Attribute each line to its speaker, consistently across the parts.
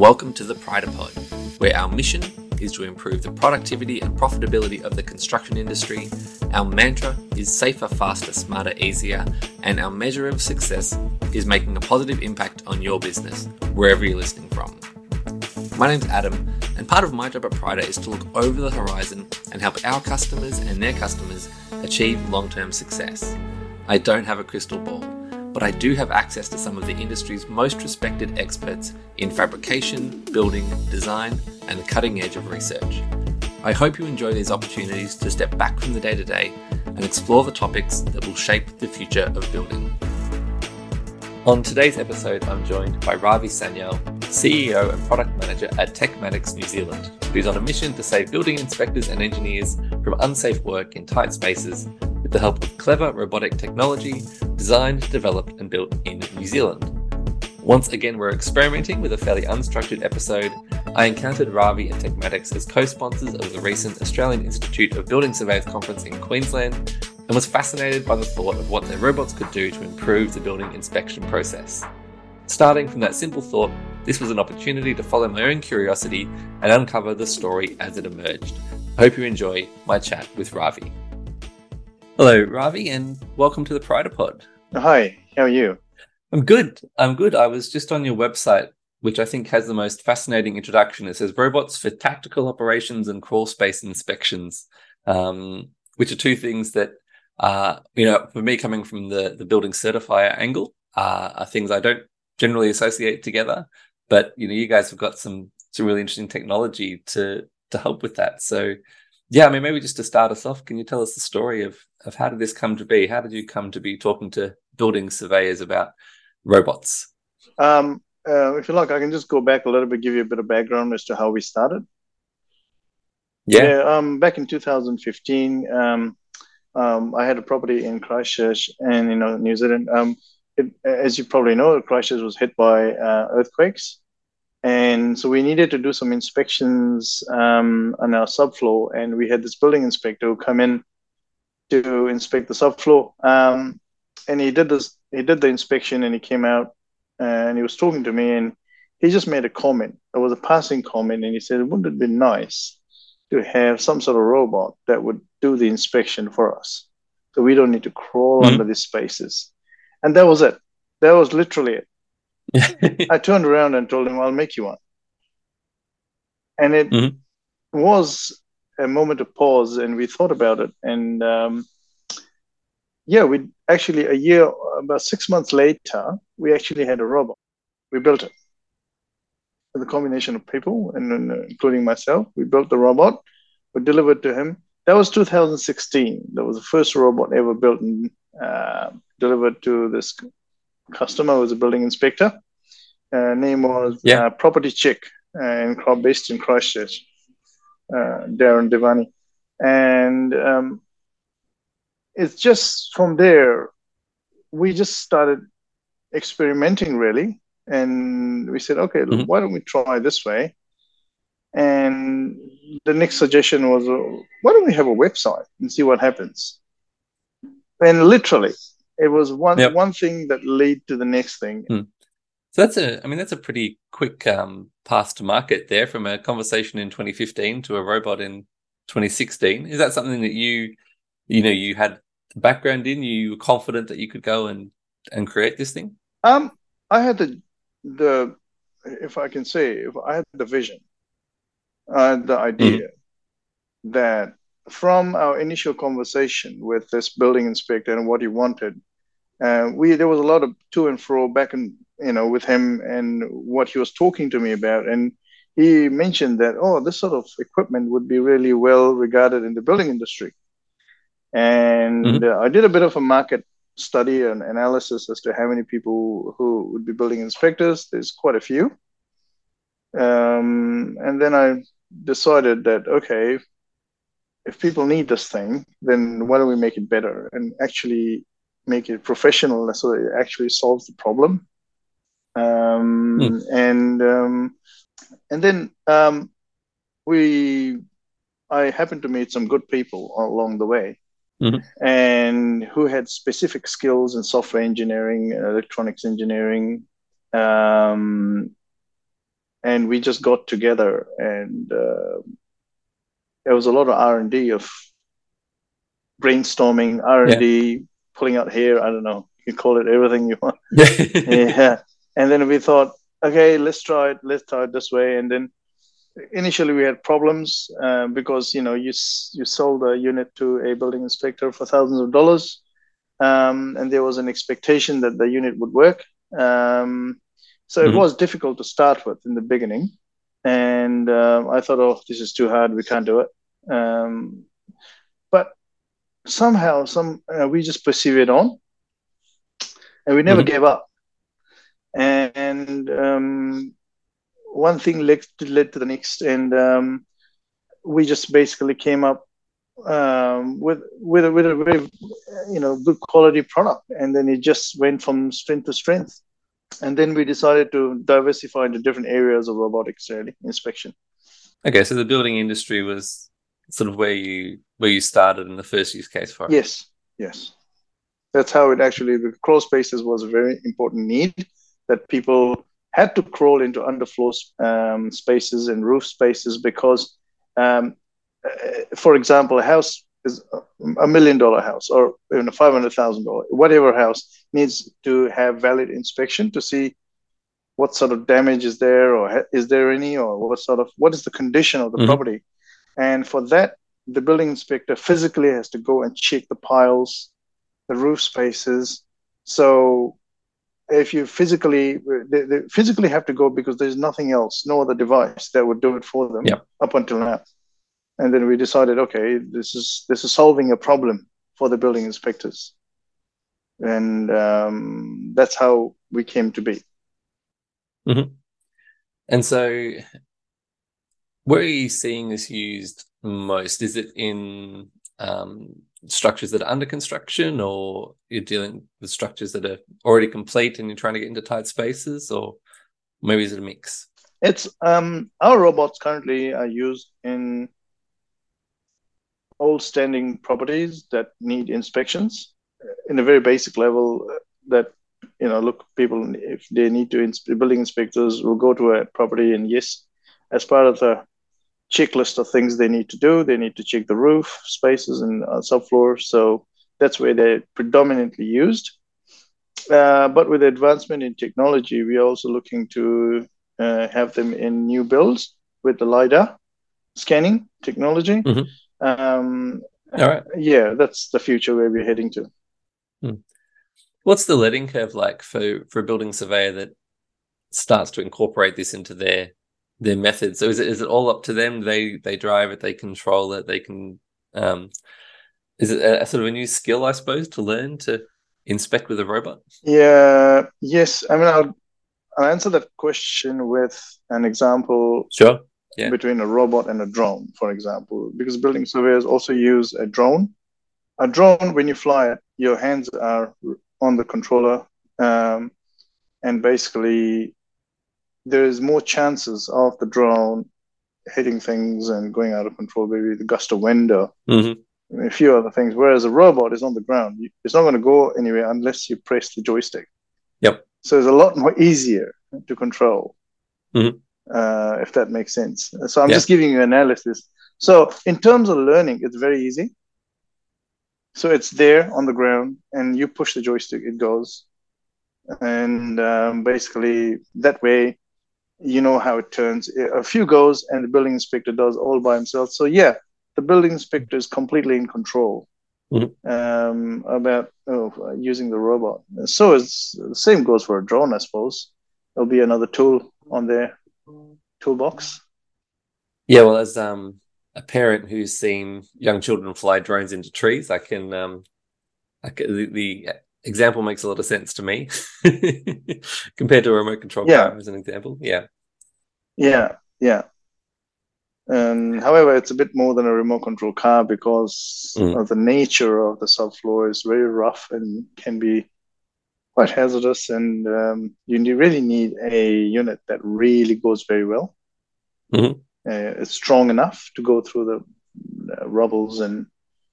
Speaker 1: Welcome to the Pod, where our mission is to improve the productivity and profitability of the construction industry. Our mantra is safer, faster, smarter, easier, and our measure of success is making a positive impact on your business, wherever you're listening from. My name's Adam, and part of my job at Pryda is to look over the horizon and help our customers and their customers achieve long term success. I don't have a crystal ball but I do have access to some of the industry's most respected experts in fabrication, building, design, and the cutting edge of research. I hope you enjoy these opportunities to step back from the day to day and explore the topics that will shape the future of building. On today's episode, I'm joined by Ravi Sanyal, CEO and Product Manager at Techmatics New Zealand, who's on a mission to save building inspectors and engineers from unsafe work in tight spaces with the help of clever robotic technology designed, developed, and built in New Zealand. Once again, we're experimenting with a fairly unstructured episode. I encountered Ravi and Techmatics as co sponsors of the recent Australian Institute of Building Surveyors conference in Queensland and was fascinated by the thought of what their robots could do to improve the building inspection process. Starting from that simple thought, this was an opportunity to follow my own curiosity and uncover the story as it emerged. Hope you enjoy my chat with Ravi. Hello, Ravi, and welcome to the Pryda Pod.
Speaker 2: Hi, how are you?
Speaker 1: I'm good. I'm good. I was just on your website, which I think has the most fascinating introduction. It says robots for tactical operations and crawl space inspections, um, which are two things that, uh, you know, for me coming from the the building certifier angle, uh, are things I don't generally associate together. But you know, you guys have got some some really interesting technology to to help with that. So yeah, I mean, maybe just to start us off, can you tell us the story of of how did this come to be? How did you come to be talking to building surveyors about robots?
Speaker 2: Um, uh, if you like, I can just go back a little bit, give you a bit of background as to how we started.
Speaker 1: Yeah.
Speaker 2: yeah um, back in 2015, um, um, I had a property in Christchurch and you know New Zealand. Um, it, as you probably know, Christchurch was hit by uh, earthquakes, and so we needed to do some inspections um, on our subfloor, and we had this building inspector who come in to inspect the subfloor. Um, and he did this. He did the inspection, and he came out, and he was talking to me, and he just made a comment. It was a passing comment, and he said, "Wouldn't it be nice to have some sort of robot that would do the inspection for us, so we don't need to crawl mm-hmm. under these spaces?" And that was it. That was literally it. I turned around and told him, I'll make you one. And it mm-hmm. was a moment of pause, and we thought about it. And um, yeah, we actually, a year, about six months later, we actually had a robot. We built it with a combination of people, and including myself. We built the robot, we delivered to him. That was 2016. That was the first robot ever built and uh, delivered to this customer was a building inspector. Uh, name was yeah. uh, Property Chick, and based in Christchurch, uh, Darren Devani. And um, it's just from there, we just started experimenting really. And we said, okay, mm-hmm. why don't we try this way? And the next suggestion was, uh, why don't we have a website and see what happens? And literally, it was one yep. one thing that led to the next thing.
Speaker 1: Hmm. So that's a, I mean, that's a pretty quick um, path to market there from a conversation in 2015 to a robot in 2016. Is that something that you, you know, you had background in? You were confident that you could go and and create this thing?
Speaker 2: Um, I had the the, if I can say, if I had the vision, I had the idea mm-hmm. that from our initial conversation with this building inspector and what he wanted, uh, we there was a lot of to and fro back and you know with him and what he was talking to me about. And he mentioned that oh this sort of equipment would be really well regarded in the building industry. And mm-hmm. uh, i did a bit of a market study and analysis as to how many people who would be building inspectors. There's quite a few. Um, and then i decided that okay if people need this thing then why don't we make it better? And actually make it professional so it actually solves the problem. Um, mm. And um, and then um, we, I happened to meet some good people along the way, mm-hmm. and who had specific skills in software engineering, electronics engineering, um, and we just got together, and uh, there was a lot of R and D of brainstorming, R and D, pulling out hair. I don't know. You call it everything you want. yeah. And then we thought, okay, let's try it. Let's try it this way. And then initially we had problems uh, because you know you you sold a unit to a building inspector for thousands of dollars, um, and there was an expectation that the unit would work. Um, so mm-hmm. it was difficult to start with in the beginning, and um, I thought, oh, this is too hard. We can't do it. Somehow, some uh, we just persevered on, and we never mm-hmm. gave up. And um, one thing led to, led to the next, and um, we just basically came up um, with with a, with a very you know good quality product, and then it just went from strength to strength. And then we decided to diversify into different areas of robotics really, inspection.
Speaker 1: Okay, so the building industry was sort of where you where you started in the first use case for it.
Speaker 2: Yes, yes, that's how it actually. The crawl spaces was a very important need that people had to crawl into underfloor um, spaces and roof spaces because, um, uh, for example, a house is a million dollar house or even a five hundred thousand dollar, whatever house needs to have valid inspection to see what sort of damage is there or is there any or what sort of what is the condition of the mm-hmm. property, and for that the building inspector physically has to go and check the piles, the roof spaces. So if you physically they, they, physically have to go because there's nothing else no other device that would do it for them
Speaker 1: yep.
Speaker 2: up until now and then we decided okay this is this is solving a problem for the building inspectors and um, that's how we came to be
Speaker 1: mm-hmm. and so where are you seeing this used most? Is it in um, structures that are under construction or you're dealing with structures that are already complete and you're trying to get into tight spaces or maybe is it a mix?
Speaker 2: It's um our robots currently are used in old standing properties that need inspections in a very basic level uh, that you know look people if they need to building inspectors will go to a property and yes as part of the checklist of things they need to do. They need to check the roof spaces and uh, subfloor. So that's where they're predominantly used. Uh, but with advancement in technology, we're also looking to uh, have them in new builds with the LiDAR scanning technology. Mm-hmm. Um, All right. Yeah, that's the future where we're heading to.
Speaker 1: Hmm. What's the learning curve like for, for a building surveyor that starts to incorporate this into their their methods. So is it is it all up to them? They they drive it, they control it, they can. Um, is it a, a sort of a new skill, I suppose, to learn to inspect with a robot?
Speaker 2: Yeah. Yes. I mean, I'll I'll answer that question with an example.
Speaker 1: Sure.
Speaker 2: Yeah. Between a robot and a drone, for example, because building surveyors also use a drone. A drone, when you fly it, your hands are on the controller, um, and basically there's more chances of the drone hitting things and going out of control, maybe the gust of wind or mm-hmm. a few other things. Whereas a robot is on the ground, it's not going to go anywhere unless you press the joystick.
Speaker 1: Yep.
Speaker 2: So it's a lot more easier to control, mm-hmm. uh, if that makes sense. So I'm yep. just giving you analysis. So in terms of learning, it's very easy. So it's there on the ground, and you push the joystick, it goes, and um, basically that way you know how it turns. A few goes, and the building inspector does all by himself. So yeah, the building inspector is completely in control mm-hmm. um, about oh, using the robot. So it's the same goes for a drone, I suppose. There'll be another tool on their toolbox.
Speaker 1: Yeah, well, as um, a parent who's seen young children fly drones into trees, I can, um, I can the, the example makes a lot of sense to me compared to a remote control yeah. car as an example. Yeah.
Speaker 2: Yeah, yeah. And however, it's a bit more than a remote control car because mm. of the nature of the subfloor is very rough and can be quite hazardous. And um, you really need a unit that really goes very well. Mm-hmm. Uh, it's strong enough to go through the uh, rubbles and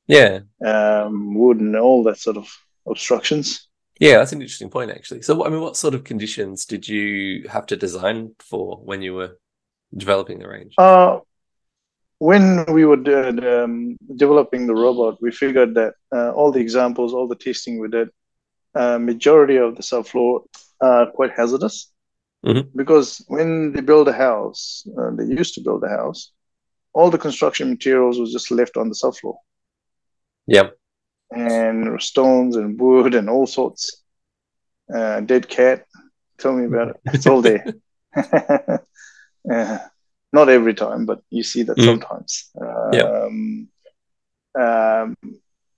Speaker 1: yeah,
Speaker 2: um, wood and all that sort of obstructions.
Speaker 1: Yeah, that's an interesting point, actually. So, I mean, what sort of conditions did you have to design for when you were developing the range?
Speaker 2: Uh, when we were um, developing the robot, we figured that uh, all the examples, all the testing we did, uh, majority of the subfloor are quite hazardous.
Speaker 1: Mm-hmm.
Speaker 2: Because when they build a house, uh, they used to build a house, all the construction materials was just left on the subfloor.
Speaker 1: Yep.
Speaker 2: And stones and wood and all sorts. Uh, dead cat. Tell me about it. It's all there. uh, not every time, but you see that mm. sometimes. Um, um,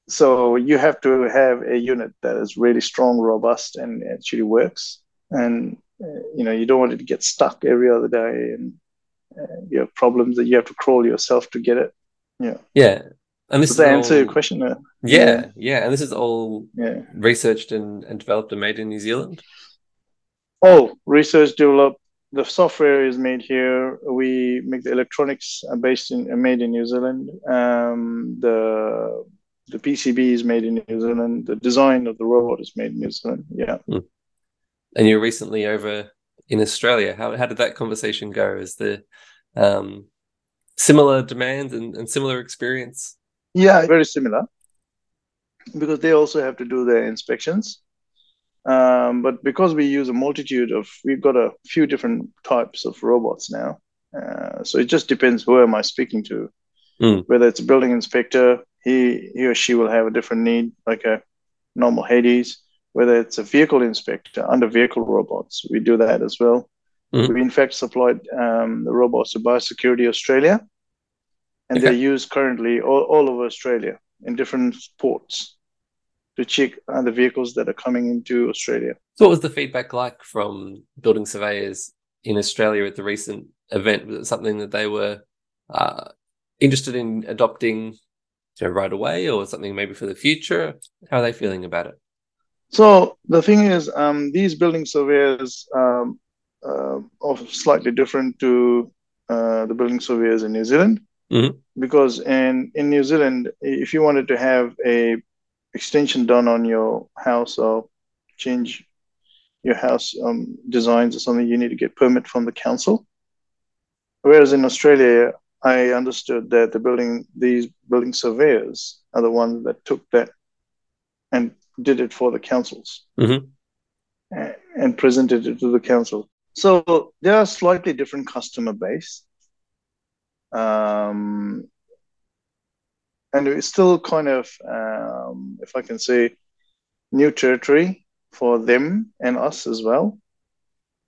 Speaker 2: so you have to have a unit that is really strong, robust, and actually works. And uh, you know you don't want it to get stuck every other day, and uh, you have problems that you have to crawl yourself to get it. Yeah.
Speaker 1: Yeah. And this
Speaker 2: Does that answer all... your question?
Speaker 1: Yeah, yeah, yeah, and this is all yeah. researched and, and developed and made in New Zealand.
Speaker 2: Oh, research developed the software is made here. We make the electronics based in made in New Zealand. Um, the the PCB is made in New Zealand. The design of the robot is made in New Zealand. Yeah. Mm.
Speaker 1: And you're recently over in Australia. How how did that conversation go? Is the um, similar demand and, and similar experience?
Speaker 2: Yeah, very similar. Because they also have to do their inspections. Um, but because we use a multitude of, we've got a few different types of robots now. Uh, so it just depends who am I speaking to.
Speaker 1: Mm.
Speaker 2: Whether it's a building inspector, he, he or she will have a different need, like a normal Hades. Whether it's a vehicle inspector under vehicle robots, we do that as well. Mm. We in fact supplied um, the robots to Biosecurity Australia, and okay. they're used currently all, all over Australia in different ports to check uh, the vehicles that are coming into Australia.
Speaker 1: So, what was the feedback like from building surveyors in Australia at the recent event? Was it something that they were uh, interested in adopting you know, right away, or something maybe for the future? How are they feeling about it?
Speaker 2: So the thing is, um, these building surveyors um, uh, are slightly different to uh, the building surveyors in New Zealand.
Speaker 1: Mm-hmm.
Speaker 2: Because in, in New Zealand, if you wanted to have a extension done on your house or change your house um, designs or something, you need to get permit from the council. Whereas in Australia, I understood that the building these building surveyors are the ones that took that and did it for the councils
Speaker 1: mm-hmm.
Speaker 2: and, and presented it to the council. So they are slightly different customer base. Um, and it's still kind of, um, if I can say, new territory for them and us as well.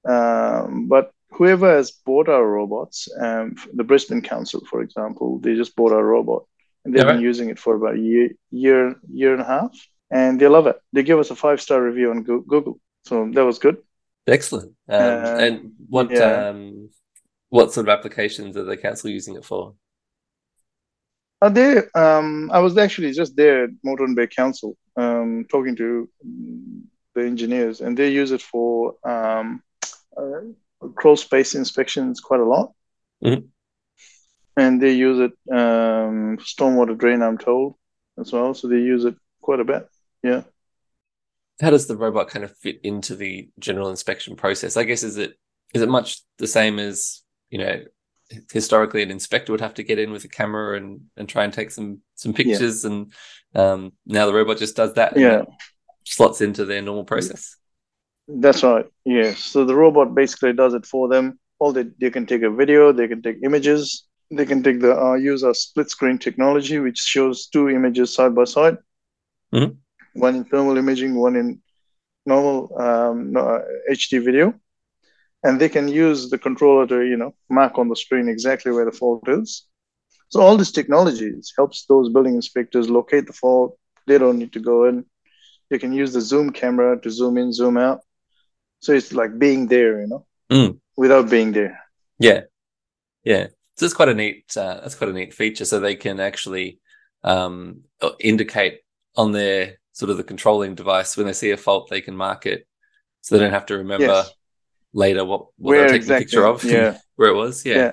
Speaker 2: Um, but whoever has bought our robots, um, the Brisbane Council, for example, they just bought our robot and they've yeah, been using it for about a year, year, year and a half, and they love it. They give us a five star review on Google, so that was good.
Speaker 1: Excellent. Um, uh, and what yeah. um, what sort of applications are the council using it for?
Speaker 2: Uh, they, um, I was actually just there at Moreton Bay Council um, talking to the engineers, and they use it for um, uh, crawl space inspections quite a lot.
Speaker 1: Mm-hmm.
Speaker 2: And they use it um, stormwater drain, I'm told, as well. So they use it quite a bit. Yeah.
Speaker 1: How does the robot kind of fit into the general inspection process? I guess is it is it much the same as you know historically an inspector would have to get in with a camera and and try and take some some pictures yeah. and um, now the robot just does that
Speaker 2: yeah.
Speaker 1: slots into their normal process.
Speaker 2: That's right. Yes so the robot basically does it for them. All they, they can take a video they can take images they can take the uh, use a split screen technology which shows two images side by side.
Speaker 1: Mm-hmm.
Speaker 2: one in thermal imaging one in normal um, hd video and they can use the controller to you know mark on the screen exactly where the fault is. So all these technologies helps those building inspectors locate the fault. They don't need to go in. They can use the zoom camera to zoom in zoom out. So it's like being there you know
Speaker 1: mm.
Speaker 2: without being there.
Speaker 1: Yeah. Yeah. So it's quite a neat uh, that's quite a neat feature. So they can actually um, indicate on their sort of the controlling device when they see a fault they can mark it. So they don't have to remember yes later what, what where exactly, the picture of
Speaker 2: yeah
Speaker 1: where it was yeah. yeah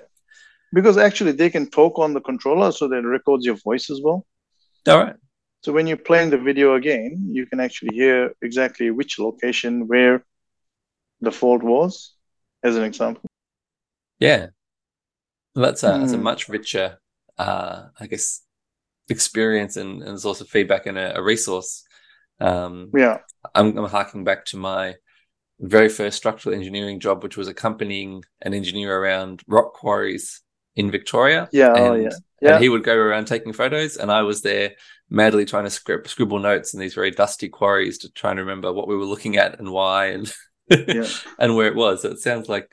Speaker 2: because actually they can talk on the controller so that it records your voice as well
Speaker 1: all right
Speaker 2: so when you're playing the video again you can actually hear exactly which location where the fault was as an example
Speaker 1: yeah Well, that's a, mm. that's a hmm. much richer, uh, I guess, experience and, and there's also feedback and a, a resource.
Speaker 2: Um, yeah.
Speaker 1: I'm, I'm harking back to my very first structural engineering job, which was accompanying an engineer around rock quarries in Victoria.
Speaker 2: Yeah, oh, and, oh, yeah. yeah.
Speaker 1: And he would go around taking photos, and I was there madly trying to scribble, scribble notes in these very dusty quarries to try and remember what we were looking at and why and yeah. and where it was. So it sounds like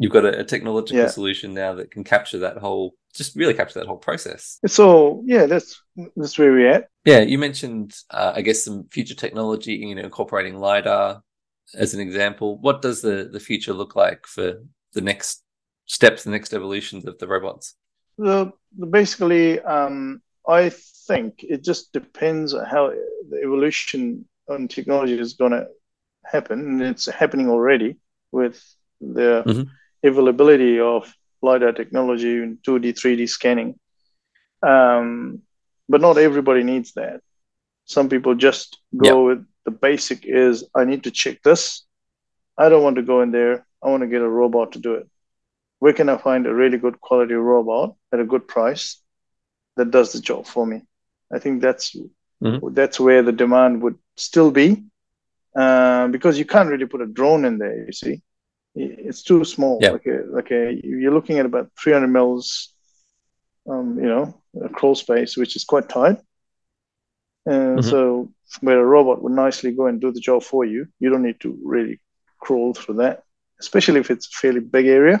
Speaker 1: you've got a, a technological yeah. solution now that can capture that whole just really capture that whole process
Speaker 2: so yeah that's that's where we're at
Speaker 1: yeah you mentioned uh, i guess some future technology you know incorporating lidar as an example what does the the future look like for the next steps the next evolutions of the robots
Speaker 2: the, the basically um, i think it just depends on how the evolution on technology is going to happen and it's happening already with the mm-hmm availability of LiDAR technology in 2D, 3D scanning. Um, but not everybody needs that. Some people just go with the basic is I need to check this. I don't want to go in there. I want to get a robot to do it. Where can I find a really good quality robot at a good price that does the job for me? I think that's mm-hmm. that's where the demand would still be, uh, because you can't really put a drone in there. You see, it's too small. Yeah. Like a, like a, you're looking at about 300 mils, um, you know, a crawl space, which is quite tight. And mm-hmm. so, where a robot would nicely go and do the job for you, you don't need to really crawl through that, especially if it's a fairly big area.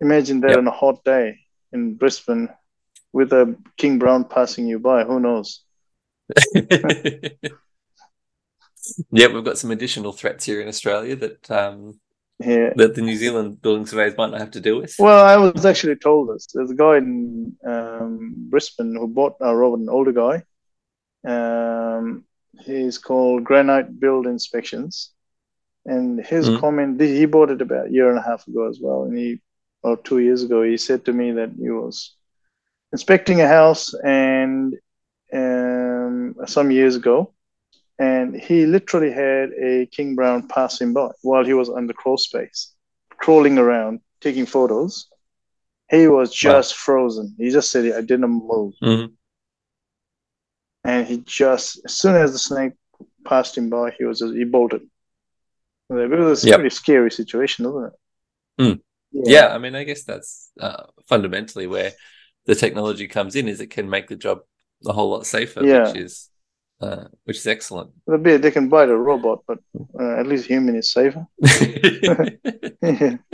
Speaker 2: Imagine that yep. on a hot day in Brisbane with a king brown passing you by. Who knows?
Speaker 1: yeah, we've got some additional threats here in Australia that um,
Speaker 2: yeah.
Speaker 1: that the New Zealand building surveyors might not have to deal with?
Speaker 2: Well, I was actually told this. There's a guy in um, Brisbane who bought a robot, an older guy. Um, he's called Granite Build Inspections. And his mm. comment, he bought it about a year and a half ago as well. And he, or two years ago, he said to me that he was inspecting a house and um, some years ago and he literally had a king brown passing by while he was on the crawl space, crawling around, taking photos. He was just wow. frozen. He just said, "I didn't move,"
Speaker 1: mm-hmm.
Speaker 2: And he just as soon as the snake passed him by, he was just, he bolted. It was a yep. pretty scary situation, isn't it?
Speaker 1: Mm. Yeah. yeah. I mean, I guess that's uh, fundamentally where the technology comes in. Is it can make the job a whole lot safer, yeah. which is uh, which is excellent.
Speaker 2: It'll be A they can bite a robot, but uh, at least human is safer.
Speaker 1: yeah.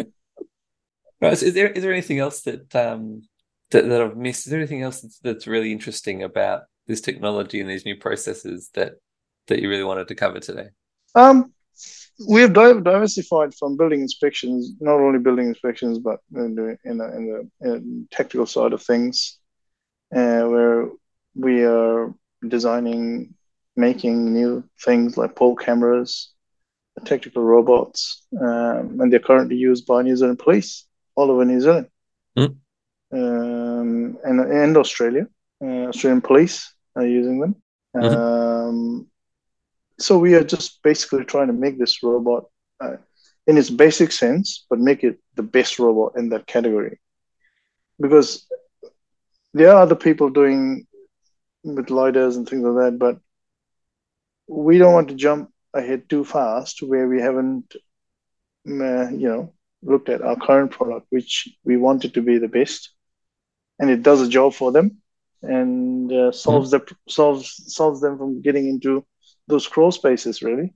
Speaker 1: Right, so is there is there anything else that um that, that I've missed? Is there anything else that's, that's really interesting about this technology and these new processes that that you really wanted to cover today?
Speaker 2: Um, we have diversified from building inspections, not only building inspections, but in the in the, in the in technical side of things, uh, where we are designing, making new things like pole cameras, technical robots, um, and they're currently used by New Zealand police all over New Zealand
Speaker 1: mm.
Speaker 2: um, and, and Australia. Uh, Australian police using them. Mm-hmm. Um, so we are just basically trying to make this robot uh, in its basic sense, but make it the best robot in that category. Because there are other people doing with lidars and things like that. But we don't want to jump ahead too fast where we haven't, uh, you know, looked at our current product, which we want it to be the best, and it does a job for them and uh, solves mm. the solves solves them from getting into those crawl spaces. Really.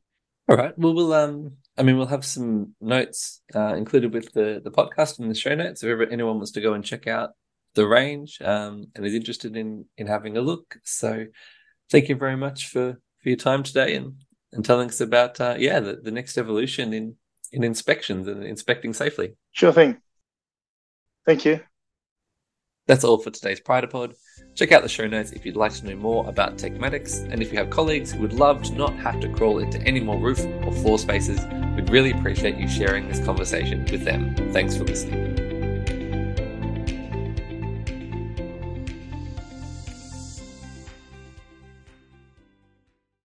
Speaker 1: All right. Well, we'll um. I mean, we'll have some notes uh, included with the the podcast and the show notes. If ever anyone wants to go and check out the range um, and is interested in in having a look. So thank you very much for for your time today and and telling us about uh, yeah the, the next evolution in in inspections and inspecting safely.
Speaker 2: Sure thing. Thank you.
Speaker 1: That's all for today's Prydapod. Check out the show notes if you'd like to know more about Techmatics, and if you have colleagues who would love to not have to crawl into any more roof or floor spaces, we'd really appreciate you sharing this conversation with them. Thanks for listening.